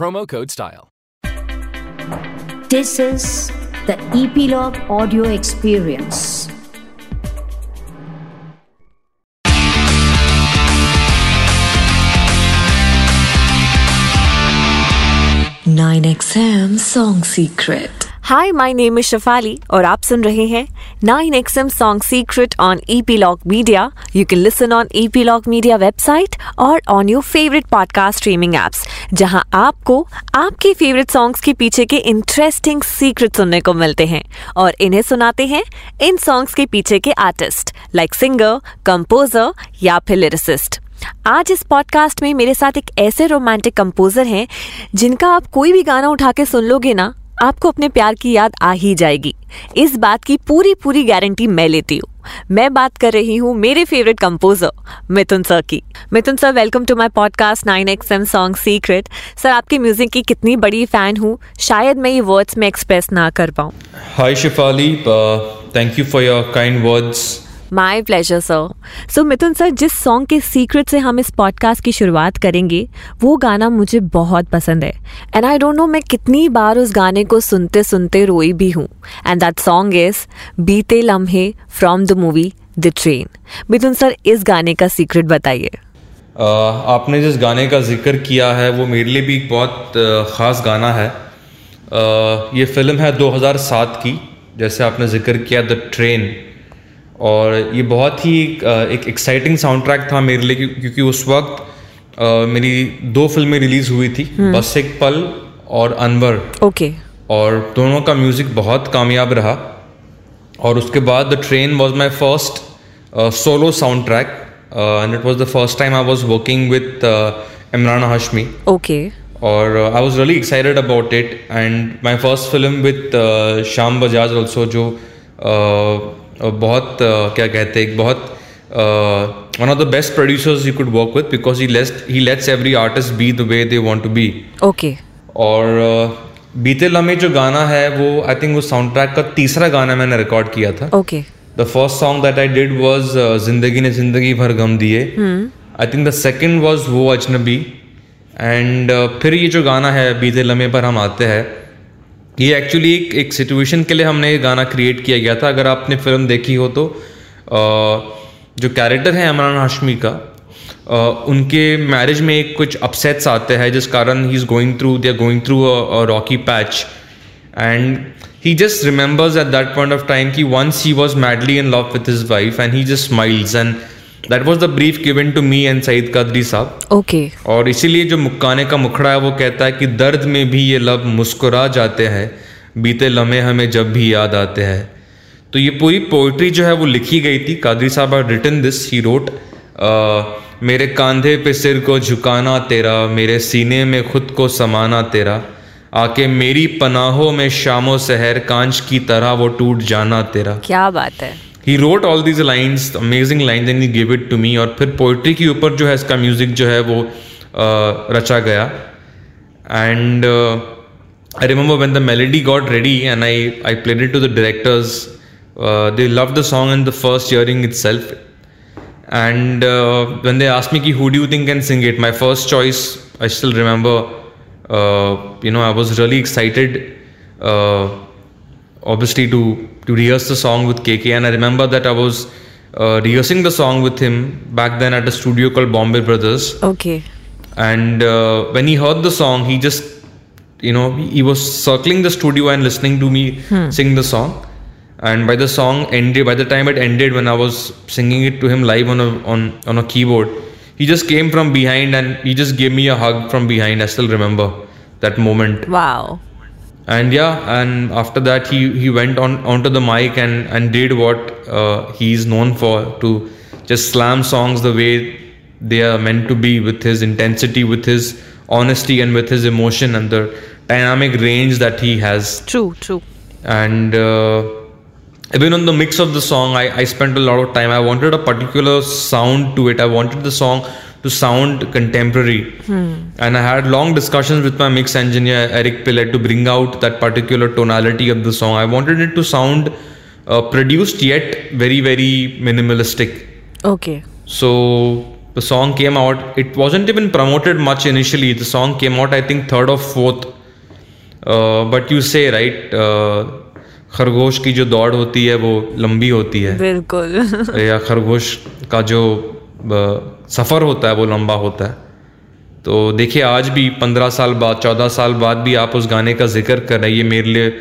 promo code STYLE. This is the Epilogue Audio Experience. Nine XM Song Secret. Hi my name is Shafali और आप सुन रहे हैं 9XM song secret on Epilogue Media you can listen on Epilogue Media website और on your favourite podcast streaming apps जहाँ आपको आपके favourite songs के पीछे के इंटरेस्टिंग सीक्रेट सुनने को मिलते हैं और इन्हें सुनाते हैं इन सॉन्ग्स के पीछे के आर्टिस्ट लाइक सिंगर कंपोजर या फिर लिरिसिस्ट आज इस पॉडकास्ट में मेरे साथ एक ऐसे रोमांटिक कंपोजर हैं जिनका आप कोई भी गाना उठा के सुन लोगे ना आपको अपने प्यार की याद आ ही जाएगी। इस बात की पूरी पूरी गारंटी मैं लेती हूँ। मैं बात कर रही हूँ मेरे फेवरेट कंपोजर मिथुन सर की। Mithun sir welcome to my podcast nine X M song secret sir आपकी म्यूज़िक की कितनी बड़ी फ़ैन हूँ। शायद मैं ये वर्ड्स में एक्सप्रेस ना कर पाऊँ। Hi Shifali, uh, thank you for your kind my pleasure sir so Mithun sir जिस सॉन्ग के सीक्रेट से हम इस पॉडकास्ट की शुरुआत करेंगे वो गाना मुझे बहुत पसंद है। एंड आई डोंट नो मैं कितनी बार उस गाने को सुनते सुनते रोई भी हूँ। And that song is Beete Lamhe from the movie The Train Mithun sir इस गाने का सीक्रेट बताइए। Uh, आपने जिस गाने का ज़िक्र किया है वो मेरे लिए भी एक बहुत ख़ास गाना है। uh, ये फ़िल्म है 2007 की जैसे आपने ज़िक्र किया द ट्रेन और ये बहुत ही एक एक्साइटिंग साउंड ट्रैक था मेरे लिए क्योंकि उस वक्त uh, मेरी दो फ़िल्में रिलीज़ हुई थी बस एक पल और अनवर। ओके। और दोनों का म्यूज़िक बहुत कामयाब रहा। और उसके बाद The Train was my first solo soundtrack and it was the first time I was working with Imran Hashmi okay. और I was really excited about it and my first film with Shyam Bajaj also जो uh, बहुत uh, क्या कहते हैं एक बहुत one of the best producers you could work with because he lets he lets every artist be the way they want to be okay और uh, बीते लम्हे जो गाना है वो आई थिंक वो साउंड ट्रैक का तीसरा गाना मैंने रिकॉर्ड किया था। Okay the first song that I did was Zindagi Ne Zindagi Bhar Gham Diye I think the second was Woh Ajnabee and फिर ये जो गाना है बीते लम्हे पर हम आते हैं ये एक्चुअली एक एक सिचुएशन के लिए हमने ये गाना क्रिएट किया गया था। अगर आपने फ़िल्म देखी हो तो जो कैरेक्टर है इमरान हाशमी का उनके मैरिज में एक कुछ अपसेट्स आते हैं, जिस कारण he is going through they are going through rocky patch and he just remembers at that point of time कि once he was madly in love with his wife and he just smiles and that was the brief given to me and Saeed Qadri sahab okay और इसीलिए जो मुक्काने का मुखड़ा है वो कहता है कि दर्द में भी ये लब मुस्कुरा जाते हैं बीते लम्हे हमें जब भी याद आते हैं। तो ये पूरी पोइट्री जो है वो लिखी गई थी। Qadri sahab are written this he wrote मेरे कांधे पे सिर को झुकाना तेरा मेरे सीने में खुद को समाना तेरा आके मेरी पनाहों में शामो सहर कांच की तरह वो टूट जाना तेरा। क्या बात है। He wrote all these lines amazing lines and he give it to me और फिर पोइट्री के ऊपर जो है इसका म्यूज़िक जो है वो uh, रचा गया। And I remember when the melody got ready and I I played it to the directors they love the song in the first hearing itself and uh, when they asked me ki, who do you think can sing it? My first choice i still remember uh, you know i was really excited uh, obviously to to rehearse the song with kk and i remember that i was uh, rehearsing the song with him back then at a studio called bombay brothers Okay. and uh, when he heard the song he just you know, he was circling the studio and listening to me sing the song. And by the song ended, by the time it ended, when I was singing it to him live on a on on a keyboard, he just came from behind and he just gave me a hug from behind. I still remember that moment. Wow. And yeah, and after that he he went on onto the mic and and did what uh, he's known for to just slam songs the way they are meant to be with his intensity, with his honesty, and with his emotion and the dynamic range that he has. True, true. and uh, even on the mix of the song I, I spent a lot of time. I wanted a particular sound to it. I wanted the song to sound contemporary Hmm. and i had long discussions with my mix engineer eric pillet to bring out that particular tonality of the song i wanted it to sound uh, produced yet very very minimalistic Okay. so the song came out it wasn't even promoted much initially the song came out i think third or fourth uh, but you say right uh, खरगोश की जो दौड़ होती है वो लंबी होती है बिल्कुल या खरगोश का जो अ, सफ़र होता है, वो लंबा होता है। तो देखिए, आज भी पंद्रह साल बाद, चौदह साल बाद भी आप उस गाने का ज़िक्र कर रहे हैं। ये मेरे लिए,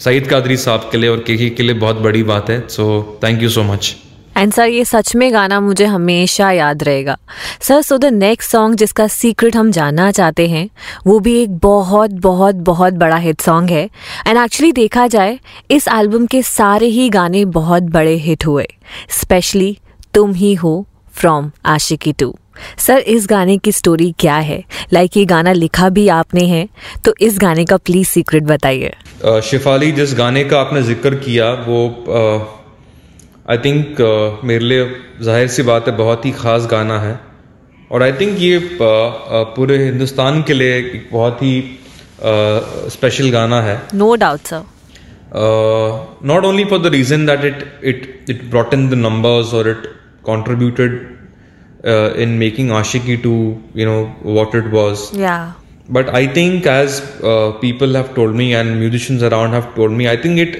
सईद कादरी साहब के लिए और के के लिए बहुत बड़ी बात है। So thank you so much and sir ये सच में गाना मुझे हमेशा याद रहेगा। Sir so the next song जिसका सीक्रेट हम जानना चाहते हैं, वो भी एक बहुत बहुत बहुत बड़ा हिट सॉन्ग है। एंड एक्चुअली देखा जाए, इस एल्बम के सारे ही गाने बहुत बड़े हिट हुए। Specially Tum Hi Ho from Aashiqui two. Sir इस गाने की स्टोरी क्या है? लाइक like ये गाना लिखा भी आपने है तो इस गाने का प्लीज़ सीक्रेट बताइए। शिफाली जिस गाने का आपने ज़िक्र किया वो आई थिंक मेरे लिए ज़ाहिर सी बात है बहुत ही ख़ास गाना है। और आई थिंक ये पूरे हिंदुस्तान के लिए एक बहुत ही स्पेशल गाना है। No doubt sir uh, only for the reason that it it it it brought in the numbers or it contributed uh, in making Ashiki to you know what it was. या but I think as uh, people have told me and musicians around have told me I think it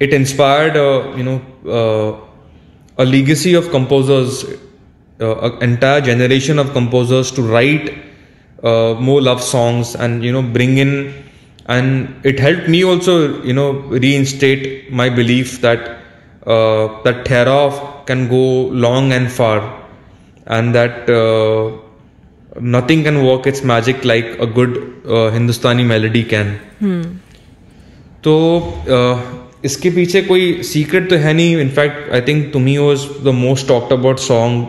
it inspired uh, you know uh, a legacy of composers uh, an entire generation of composers to write uh, more love songs and you know bring in and it helped me also you know reinstate my belief that uh, that Therof can go long and far and that uh, nothing can work its magic like a good uh, Hindustani melody can. तो uh, इसके पीछे कोई secret तो है नहीं. In fact I think Tum Hi was the most talked about song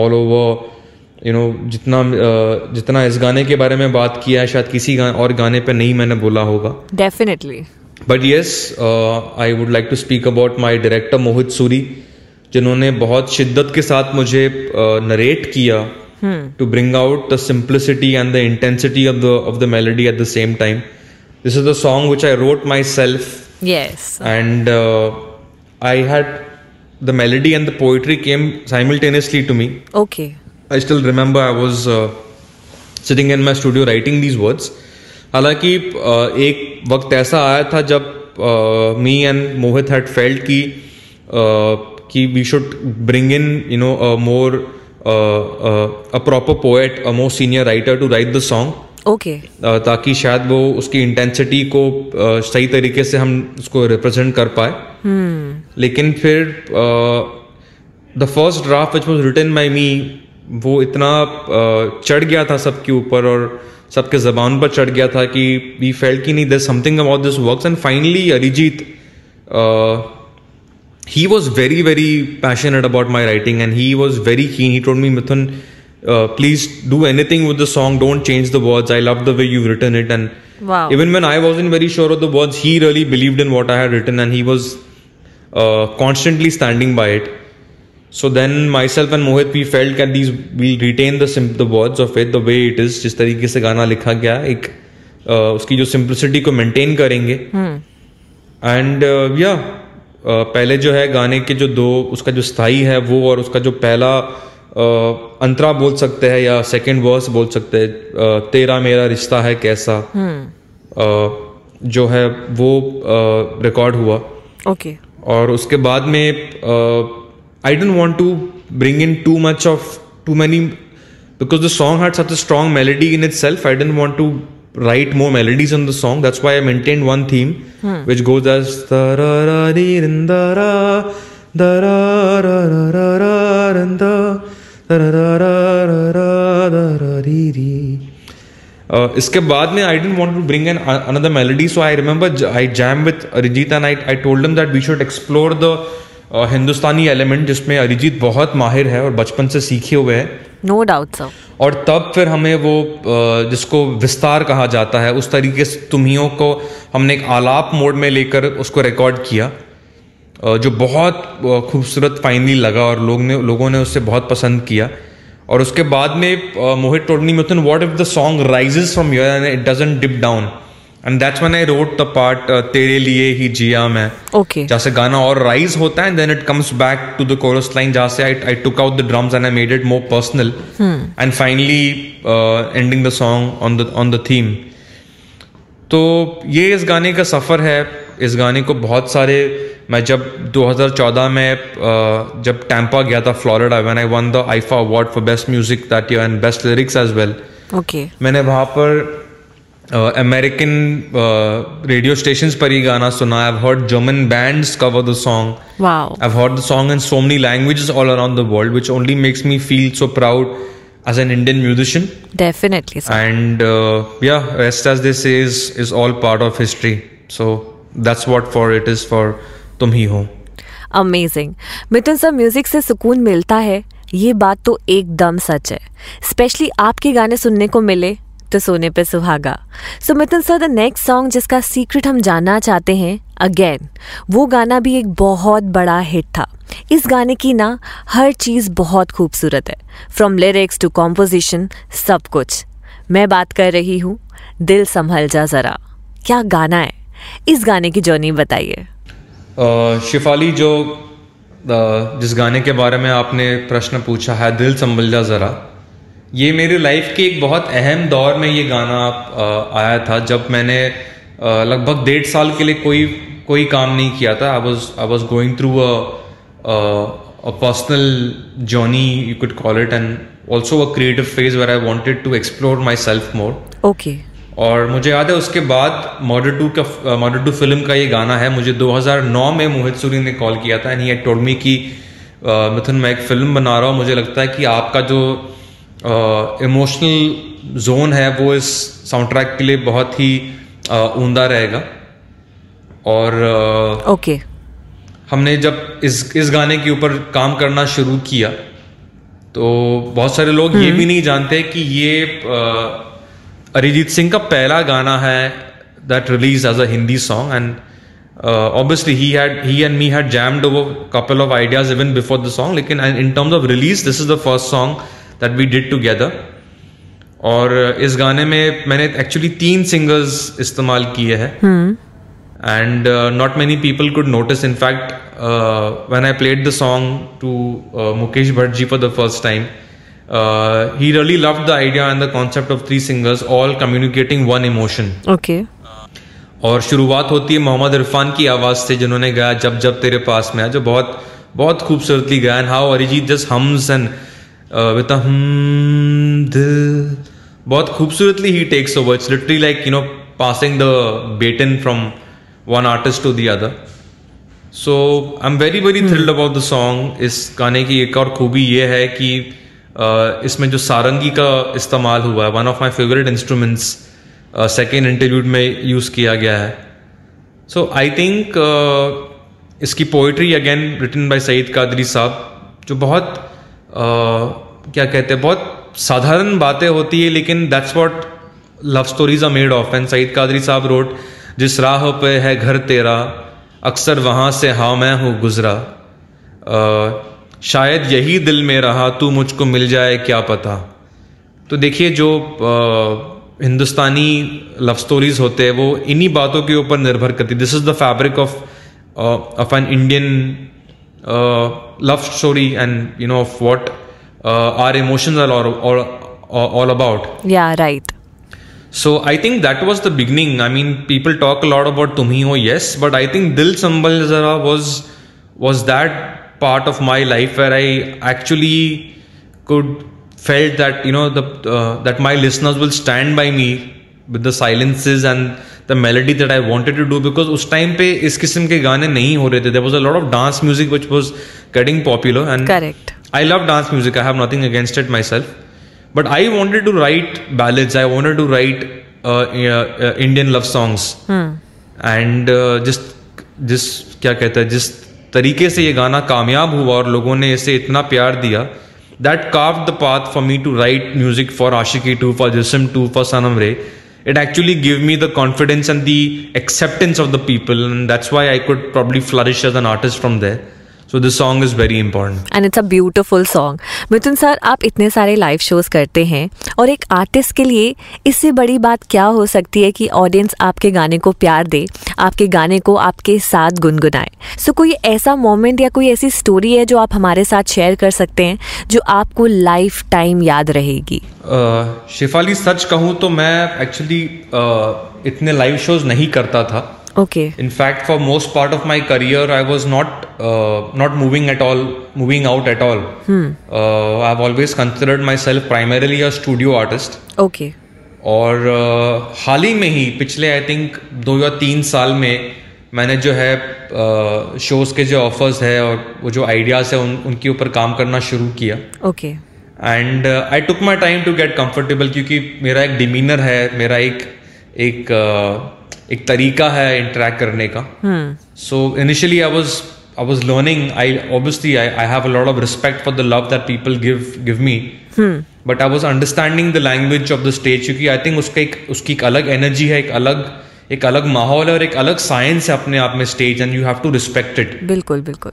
all over you know जितना uh, जितना इस गाने के बारे में बात किया है शायद किसी गा, और गाने पे नहीं मैंने बोला होगा. Definitely but yes I would like to speak about my director Mohit Suri जिन्होंने बहुत शिद्दत के साथ मुझे नरेट किया to bring out the simplicity and the intensity of the of the melody at the same time this is the song which I wrote myself and I had the melody and the poetry came simultaneously to me okay I still remember I was sitting in my studio writing these words हालाँकि एक वक्त ऐसा आया था जब me and Mohit had felt की कि we should bring in you know a more a proper poet a more senior writer to write the song okay ताकि शायद वो उसकी इंटेंसिटी को अ, सही तरीके से हम उसको रिप्रेजेंट कर पाए। Hmm. लेकिन फिर the first draft which was written by me वो इतना अ, चढ़ गया था सबके ऊपर और सबके जबान पर चढ़ गया था कि वी फेल्ट कि नहीं there something about this work and finally Arijit he was very very passionate about my writing and he was very keen he told me mithun uh, please do anything with the song don't change the words i love the way you've written it and Wow. even when i wasn't very sure of the words he really believed in what i had written and he was uh, constantly standing by it so then myself and mohit we felt that these we'll retain the sim- the words of it the way it is जिस तरीके से गाना लिखा गया है, एक uh, उसकी जो सिंप्लिसिटी को मेंटेन करेंगे एंड या पहले जो है गाने के जो दो उसका जो स्थायी है वो और उसका जो पहला अंतरा बोल सकते हैं या सेकंड वर्स बोल सकते हैं तेरा मेरा रिश्ता है कैसा? uh, जो है वो रिकॉर्ड हुआ। ओके और उसके बाद में I don't want to bring in too much of too many because the song had such a strong melody in itself I don't want to write more melodies in the song. That's why I maintained one theme, which goes as da-ra-ra-dee-rin-da-ra, da-ra-ra-ra-ra-ra-rin-da, da-ra-ra-ra-ra-ra-dee-dee. Uh, इसके बाद में I didn't want to bring an another melody so I remember I jam with Arijit and I I told that we should explore the Hindustani element जिसमें अरिजीत बहुत माहिर है और बचपन से सीखे हुए हैं। नो डाउट सर और तब फिर हमें वो जिसको विस्तार कहा जाता है उस तरीके से तुम्हियों को हमने एक आलाप मोड में लेकर उसको रिकॉर्ड किया जो बहुत खूबसूरत फाइनली लगा और लोग ने लोगों ने उससे बहुत पसंद किया। और उसके बाद में Mohit टोडनी Mithun what if the song rises from here and it doesn't dip down and that's when I wrote the part तेरे लिए ही जिया मैं ओके जहाँ से गाना और राइज होता है then it comes back to the chorus line जहाँ से I I took out the drums and I made it more personal and finally ending the song on the on the theme तो ये इस गाने का सफ़र है। इस गाने को बहुत सारे मैं जब 2014 में अ, जब टैंपा गया था Florida when I won the IIFA award for best music that year and best lyrics as well okay मैंने वहाँ पर अमेरिकन रेडियो स्टेशंस पर ये गाना सुना I heard German bands cover the song wow I've heard the song in so many languages all around the world, which only makes me feel so proud as an Indian musician. Definitely sir And uh, yeah, rest as they say is is all part of history. So that's what for it is for Tum Hi Ho. Amazing Mithun sir music से सुकून मिलता है ये बात तो एकदम सच है specially आपके गाने सुनने को मिले तो सोने पे सुहागा। So Mithun sir the next song जिसका सीक्रेट हम जानना चाहते हैं अगेन वो गाना भी एक बहुत बड़ा हिट था। इस गाने की ना, हर चीज़ बहुत खूबसूरत है। फ्रॉम लिरिक्स टू कॉम्पोजिशन सब कुछ। मैं बात कर रही हूँ, दिल संभल जा ज़रा। क्या गाना है? इस गाने की जर्नी बताइए। शिफाली, जो जिस गाने के बारे में आपने प्रश्न पूछा है, दिल संभल जा ज़रा ये मेरी लाइफ के एक बहुत अहम दौर में ये गाना आया था जब मैंने लगभग डेढ़ साल के लिए कोई कोई काम नहीं किया था। I was I was going through a personal journey you could call it and also a creative phase where I wanted to explore myself more okay और मुझे याद है उसके बाद मॉडर टू का मॉडर टू फ़िल्म का ये गाना है। मुझे 2009 में मोहित सूरी ने कॉल किया था एंड ही टोल्ड मी कि मिथुन मैं एक फ़िल्म बना रहा हूँ। मुझे लगता है कि आपका जो इमोशनल जोन है वो इस साउंड ट्रैक के लिए बहुत ही उमदा रहेगा। और ओके। हमने जब इस इस गाने के ऊपर काम करना शुरू किया तो बहुत सारे लोग ये भी नहीं जानते कि ये अरिजीत सिंह का पहला गाना है that release as a Hindi song and obviously he had he and me had jammed over couple of ideas even before the song लेकिन in terms of release this is the first song that we did together और इस गाने में मैंने actually तीन singers इस्तेमाल किए हैं। And not many people could notice in fact when I played the song to Mukesh Bhatt ji for the first time he really love the idea and the concept of three singers all communicating one emotion okay और शुरुआत होती है मोहम्मद इरफान की आवाज़ से जिन्होंने गाया जब जब तेरे पास में आया जो बहुत बहुत खूबसूरतली गाया। And how Arijit just hums and दिल बहुत खूबसूरतली ही takes over it's literally like you know passing the baton from one artist to the other so I am very very thrilled about the song इस गाने की एक और खूबी ये है कि uh, इसमें जो सारंगी का इस्तेमाल हुआ है one of my favourite instruments second interlude में यूज़ किया गया है। सो आई थिंक इसकी poetry again written by Sayeed Quadri साहब जो बहुत क्या कहते हैं बहुत साधारण बातें होती है लेकिन that's what love stories are made of and Sayeed Quadri साहब रोट जिस राह पे है घर तेरा अक्सर वहाँ से हाँ मैं हूँ गुजरा। शायद यही दिल में रहा तू मुझको मिल जाए क्या पता? तो देखिए जो अ, हिंदुस्तानी लव स्टोरीज होते हैं वो इन्हीं बातों के ऊपर निर्भर करती this is the fabric of of an Indian Uh, love story and you know of what uh, our emotions are all, all, uh, all about. Yeah, right. So I think that was the beginning. I mean, people talk a lot about Tumhi Ho, yes, but I think Dil Sambal Zara was was that part of my life where I actually could felt that you know the uh, that my listeners will stand by me with the silences and the melody that I wanted to do because उस time पे इस किस्म के गाने नहीं हो रहे थे। Was a lot of dance music which was getting popular and correct I love dance music I have nothing against it myself but I wanted to write balance I wanted to write Indian love songs and जिस जिस क्या कहते हैं जिस तरीके से ये गाना कामयाब हुआ और लोगों ने इसे इतना प्यार दिया दैट काव the path for me to write music for Aashiqui two for Jism two for Sanam Re it actually gave me the confidence and the acceptance of the people and that's why i could probably flourish as an artist from there so this song is very important. And it's a beautiful song Mithun sir आप इतने सारे live shows करते हैं और एक artist के लिए इससे बड़ी बात क्या हो सकती है कि ऑडियंस आपके गाने को प्यार दे आपके गाने को आपके साथ गुनगुनाए। सो so, कोई ऐसा मोमेंट या कोई ऐसी स्टोरी है जो आप हमारे साथ शेयर कर सकते हैं जो आपको लाइफ टाइम याद रहेगी? uh, शिफाली सच कहूँ तो मैं एक्चुअली uh, इतने लाइव शोज़ नहीं करता था। Okay in fact for most part of my career i was not uh, not moving at all moving out at all Hmm. uh, i've always considered myself primarily a studio artist okay और uh, हाल ही में ही पिछले I think दो या तीन साल में मैंने जो है शोज़ के जो ऑफर्स है और वो जो आइडियाज़ है उन उनके ऊपर काम करना शुरू किया okay and I took my time to get comfortable क्योंकि मेरा एक डिमीनर है मेरा एक एक uh, एक तरीका है इंटरेक्ट करने का। So initially I was I was learning I obviously I I have a lot of respect for the love that people give give me but I was understanding the language of the stage क्योंकि I think उसका एक उसकी एक अलग energy है एक अलग एक अलग माहौल है और एक अलग साइंस है अपने आप में stage and you have to respect it बिल्कुल बिल्कुल।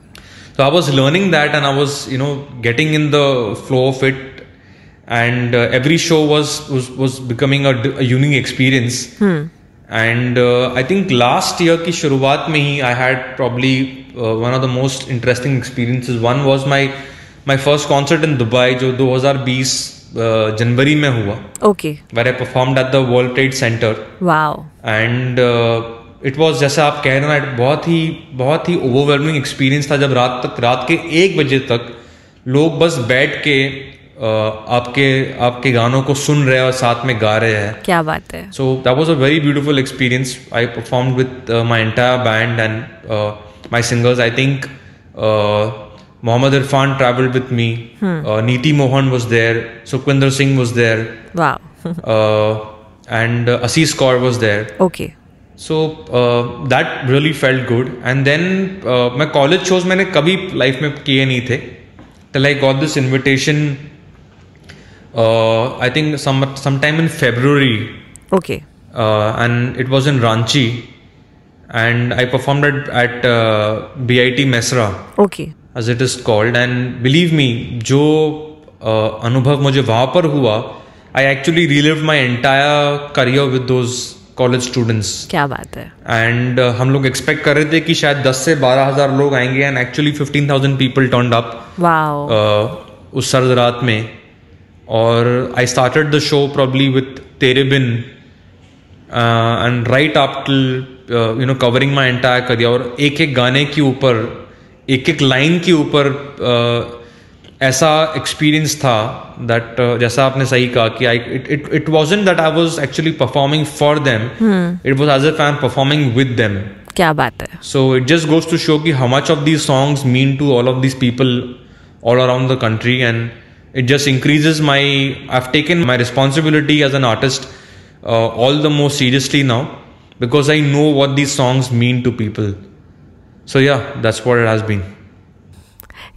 So I was learning that, and I was, you know, getting in the flow of it, and uh, every show was was was becoming a, a unique experience. And and I think last year की शुरुआत में ही I had probably one of the most interesting experiences one was my my first concert in Dubai जो 2020 uh, जनवरी में हुआ। Okay where I perform at the World Trade Center and it was जैसा आप कह रहे ना बहुत ही बहुत ही ओवरवेलमिंग एक्सपीरियंस था जब रात तक रात के एक बजे तक लोग बस बैठ के आपके आपके गानों को सुन रहे हैं और साथ में गा रहे हैं। क्या बात है। So that was a very beautiful experience I perform with my entire band and my singers I think Mohammed Irfan travel with me Neeti Mohan was there Sukhwinder Singh was there wow and Asees Kaur was there okay so that really felt good and then मैं college shows मैंने कभी life में किए नहीं थे। I got this invitation Uh, I think some sometime in February okay uh, and it was in Ranchi, and I performed at, at uh, BIT Mesra, okay as it is called. And believe me, जो uh, अनुभव मुझे वहाँ पर हुआ, I actually relived my entire career with those college students. क्या बात है and uh, हम लोग एक्सपेक्ट कर रहे थे कि शायद 10 से बारह हज़ार लोग आएँगे and actually 15,000 people turn up wow उस सर्द रात में और I started the show probably with तेरे बिन and right up till you know covering my entire career और एक एक गाने के ऊपर एक एक लाइन के ऊपर uh, ऐसा एक्सपीरियंस था दैट जैसा आपने सही कहा कि I it it it wasn't that I was actually performing for them it was as I am performing with them क्या बात है? So it just goes to show ki how much of these songs mean to all of these people all around the country and it just increases my. I've taken my responsibility as an artist uh, all the more seriously now because I know what these songs mean to people. So yeah, that's what it has been.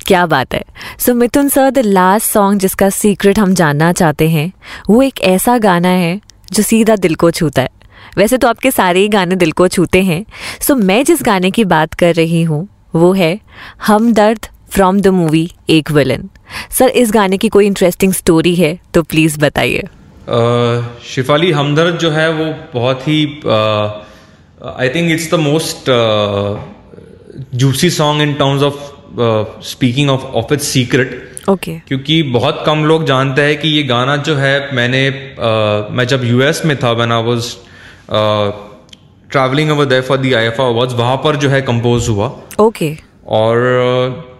क्या बात है so Mithun sir the last song जिसका secret हम जानना चाहते हैं वो एक ऐसा गाना है जो सीधा दिल को छूता है वैसे तो आपके सारे ही गाने दिल को छूते हैं सो मैं जिस गाने की बात कर रही हूँ वो है हमदर्द from the movie Ek Villain sir इस गाने की कोई इंटरेस्टिंग स्टोरी है तो प्लीज़ बताइए। शिफाली हमदर्द जो है वो बहुत ही I think it's the most juicy song in terms of speaking of of it's secret okay क्योंकि बहुत कम लोग जानते हैं कि ये गाना जो है मैंने uh, मैं जब यूएस में था when I was travelling over there for the IFA awards वहाँ पर जो है कंपोज हुआ। Okay okay. और uh,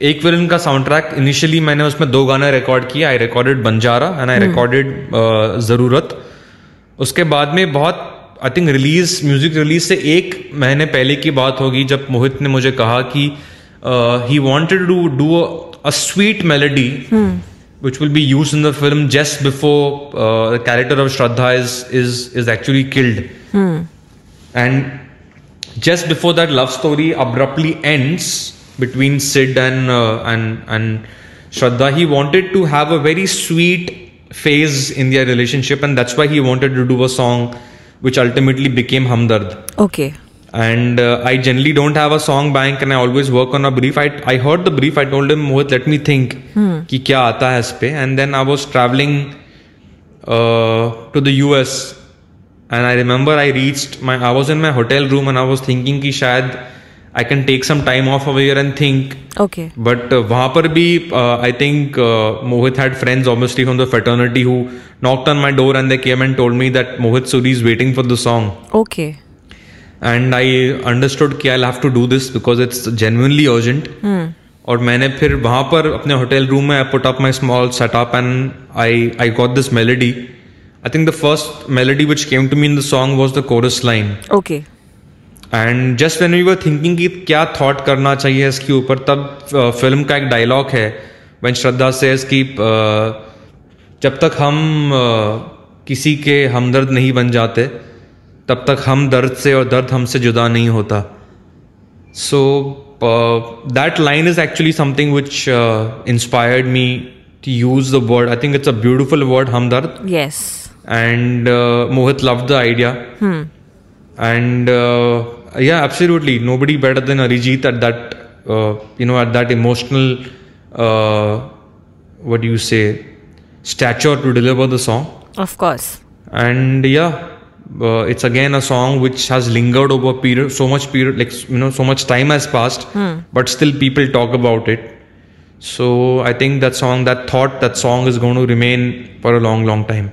एक फ़िल्म का साउंड ट्रैक इनिशियली मैंने उसमें दो गाने रिकॉर्ड किए I recorded Banjara and I recorded ज़रूरत। उसके बाद में बहुत I think release music release से एक महीने पहले की बात होगी जब मोहित ने मुझे कहा कि he wanted to do a sweet melody which will be use in the film just before character of Shraddha is is is actually killed and just before that love story abruptly ends between Sid and uh, and and Shraddha. He wanted to have a very sweet phase in their relationship, and that's why he wanted to do a song which ultimately became Hamdard. Okay. And uh, I generally don't have a song bank, and I always work on a brief. I I heard the brief. I told him, Mohit, let me think, hmm. ki kya aata hai ispe. And then I was traveling uh, to the US, and I remember I reached my. I was in my hotel room, and I was thinking ki shayad I can take some time off over here and think Okay. but uh, वहाँ पर भी uh, I think uh, Mohit had friends obviously from the fraternity who knocked on my door and they came and told me that Mohit Suri is waiting for the song Okay. And I understood कि I have to do this because it's genuinely urgent और मैंने फिर वहाँ पर अपने hotel room में I put up my small setup and I I got this melody I think the first melody which came to me in the song was the chorus line Okay. And just when you were thinking कि क्या thought करना चाहिए इसके ऊपर तब film का एक dialogue है when श्रद्धा से कि जब तक हम किसी के हमदर्द नहीं बन जाते तब तक हम दर्द से और दर्द हमसे जुदा नहीं होता so that line is actually something which inspired me to use the word I think it's a beautiful word Hamdard Yes. and uh, Mohit loved the idea. Yeah, absolutely, nobody better than Arijit at that, uh, you know, at that emotional, uh, what do you say, stature to deliver the song. Of course. And yeah, uh, it's again a song which has lingered over period, so much period, like you know, so much time has passed, but still people talk about it. So I think that song, that thought, that song is going to remain for a long, long time.